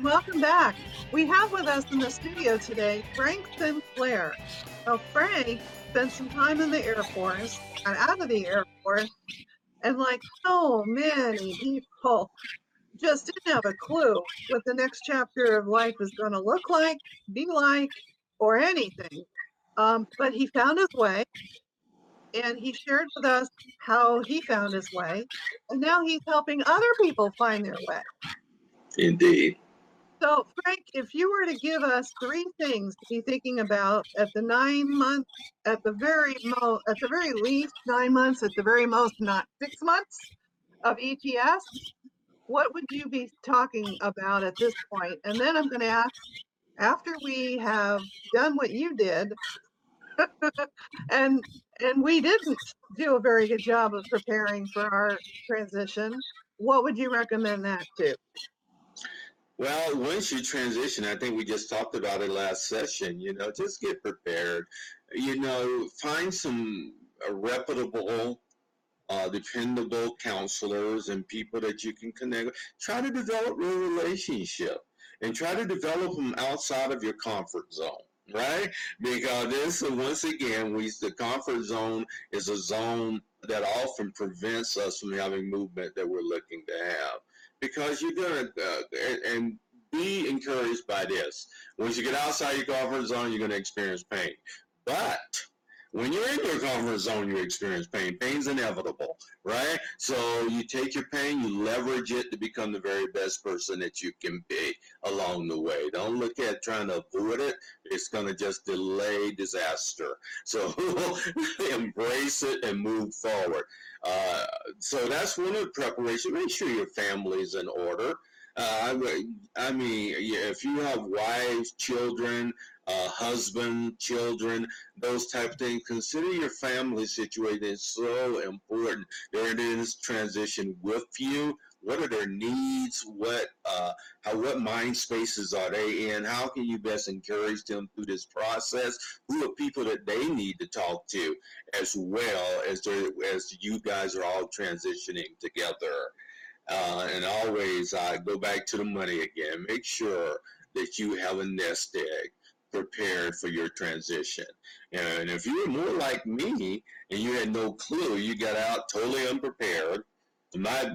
and welcome back. We have with us in the studio today Frank Sinclair. Now, Frank spent some time in the Air Force and out of the Air Force, and like so many people, just didn't have a clue what the next chapter of life is going to look like, be like, or anything. Um, but he found his way and he shared with us how he found his way. And now he's helping other people find their way. Indeed. So, Frank, if you were to give us three things to be thinking about at the nine months, at the very most, at the very least nine months, at the very most not six months of ETS, what would you be talking about at this point? And then I'm going to ask, after we have done what you did, and and we didn't do a very good job of preparing for our transition, what would you recommend that to? Well, once you transition, I think we just talked about it last session, you know, just get prepared. You know, find some uh, reputable, uh, dependable counselors and people that you can connect with. Try to develop a relationship and try to develop them outside of your comfort zone right? Because this, once again, we the comfort zone is a zone that often prevents us from having movement that we're looking to have because you're gonna uh, and be encouraged by this. Once you get outside your comfort zone, you're gonna experience pain. But when you're in your comfort zone, you experience pain. Pain's inevitable, right? So you take your pain, you leverage it to become the very best person that you can be along the way. Don't look at trying to avoid it. It's going to just delay disaster. So embrace it and move forward. Uh, so that's one of the preparation. Make sure your family's in order. Uh, I, I mean, if you have wives, children, uh, husband, children, those type of things. Consider your family situation is so important Are during this transition with you. What are their needs? What uh, how what mind spaces are they in? How can you best encourage them through this process? Who are people that they need to talk to as well as as you guys are all transitioning together? Uh, and always uh, go back to the money again. Make sure that you have a nest egg prepared for your transition. And if you were more like me and you had no clue, you got out totally unprepared, my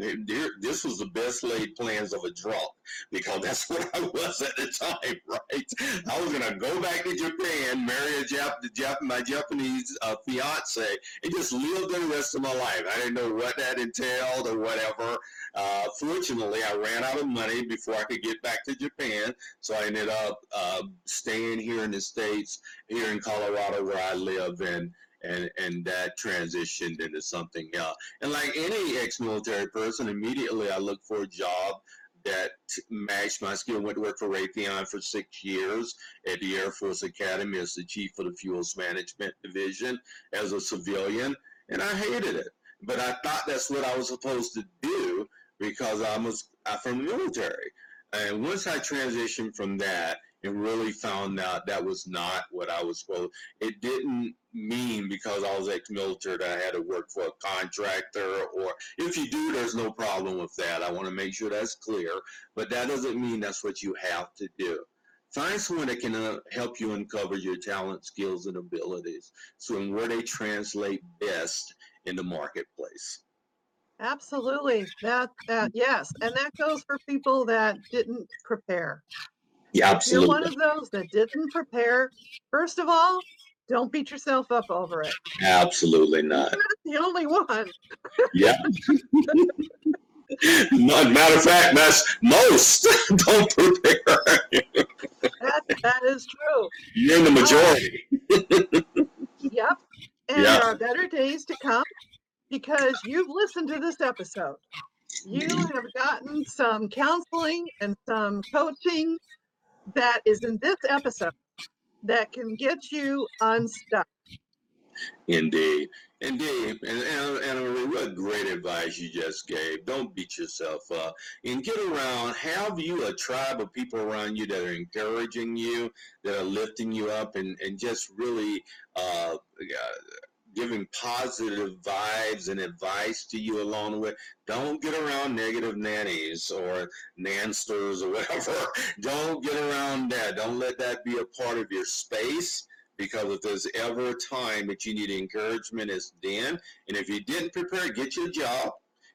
this was the best laid plans of a drunk because that's what I was at the time, right? I was gonna go back to Japan, marry a Jap, Jap my Japanese uh, fiance, and just live the rest of my life. I didn't know what that entailed or whatever. Uh, fortunately, I ran out of money before I could get back to Japan, so I ended up uh, staying here in the states, here in Colorado, where I live, and and and that transitioned into something else. And like any ex-military person, immediately I looked for a job that matched my skill. Went to work for Raytheon for six years at the Air Force Academy as the chief of the Fuels Management Division as a civilian, and I hated it. But I thought that's what I was supposed to do because I was I'm from the military. And once I transitioned from that and really found out that was not what I was supposed. It didn't mean because I was ex-military that I had to work for a contractor, or if you do, there's no problem with that. I want to make sure that's clear, but that doesn't mean that's what you have to do. Find someone that can uh, help you uncover your talent, skills, and abilities, so and where they translate best in the marketplace. Absolutely. That, that yes, and that goes for people that didn't prepare. Yeah, absolutely. You're one of those that didn't prepare. First of all, don't beat yourself up over it. Absolutely not. You're the only one. yeah. Matter of fact, that's most don't prepare. that, that is true. You're in the uh, majority. yep. And yep. there are better days to come because you've listened to this episode. You mm-hmm. have gotten some counseling and some coaching that is in this episode that can get you unstuck. Indeed. Indeed. And, and, and what great advice you just gave. Don't beat yourself up and get around. Have you a tribe of people around you that are encouraging you, that are lifting you up, and, and just really uh, giving positive vibes and advice to you along the way. Don't get around negative nannies or nansters or whatever. Don't get around that. Don't let that be a part of your space because if there's ever a time that you need encouragement, it's then. And if you didn't prepare, get your job.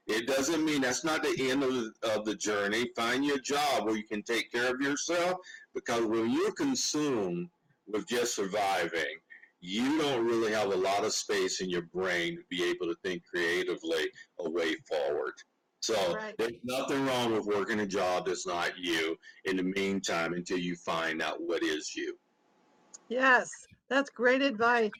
It doesn't mean that's not the end of the, of the journey. Find your job where you can take care of yourself because when you're consumed with just surviving, you don't really have a lot of space in your brain to be able to think creatively a way forward. So Right. there's nothing wrong with working a job that's not you in the meantime until you find out what is you. Yes, that's great advice.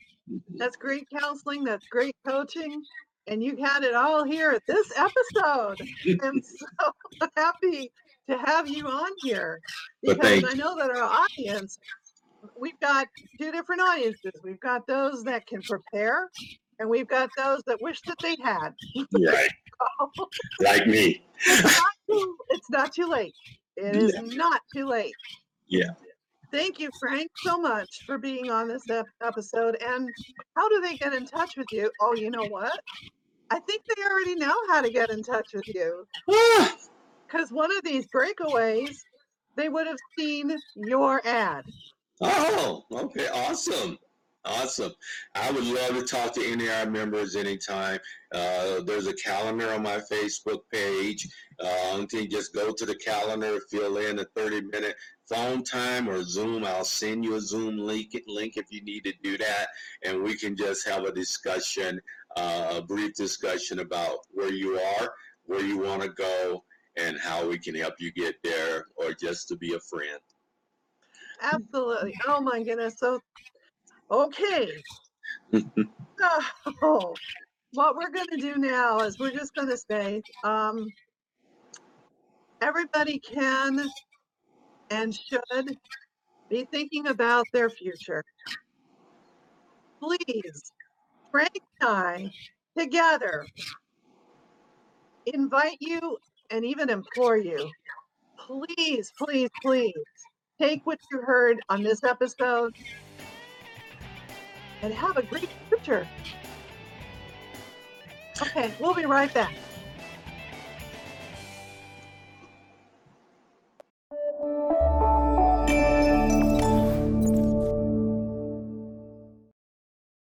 That's great counseling. That's great coaching. And you had it all here at this episode. I'm so happy to have you on here because I know that our audience, we've got two different audiences. We've got those that can prepare, and we've got those that wish that they had. Right. like me. it's, not too, it's not too late. It is not too late. Yeah. Thank you, Frank, so much for being on this ep- episode. And how do they get in touch with you? Oh, you know what? I think they already know how to get in touch with you because one of these breakaways, they would have seen your ad. Oh, okay. Awesome. Awesome. I would love to talk to any of our members anytime. Uh, there's a calendar on my Facebook page. Um, you just go to the calendar, fill in a 30 minute phone time or Zoom. I'll send you a Zoom link, link if you need to do that. And we can just have a discussion, uh, a brief discussion about where you are, where you want to go, and how we can help you get there or just to be a friend. Absolutely. Oh my goodness. So, okay. Oh, what we're going to do now is we're just going to say um, everybody can and should be thinking about their future. Please, Frank and I together invite you and even implore you please, please, please take what you heard on this episode and have a great future. Okay, we'll be right back.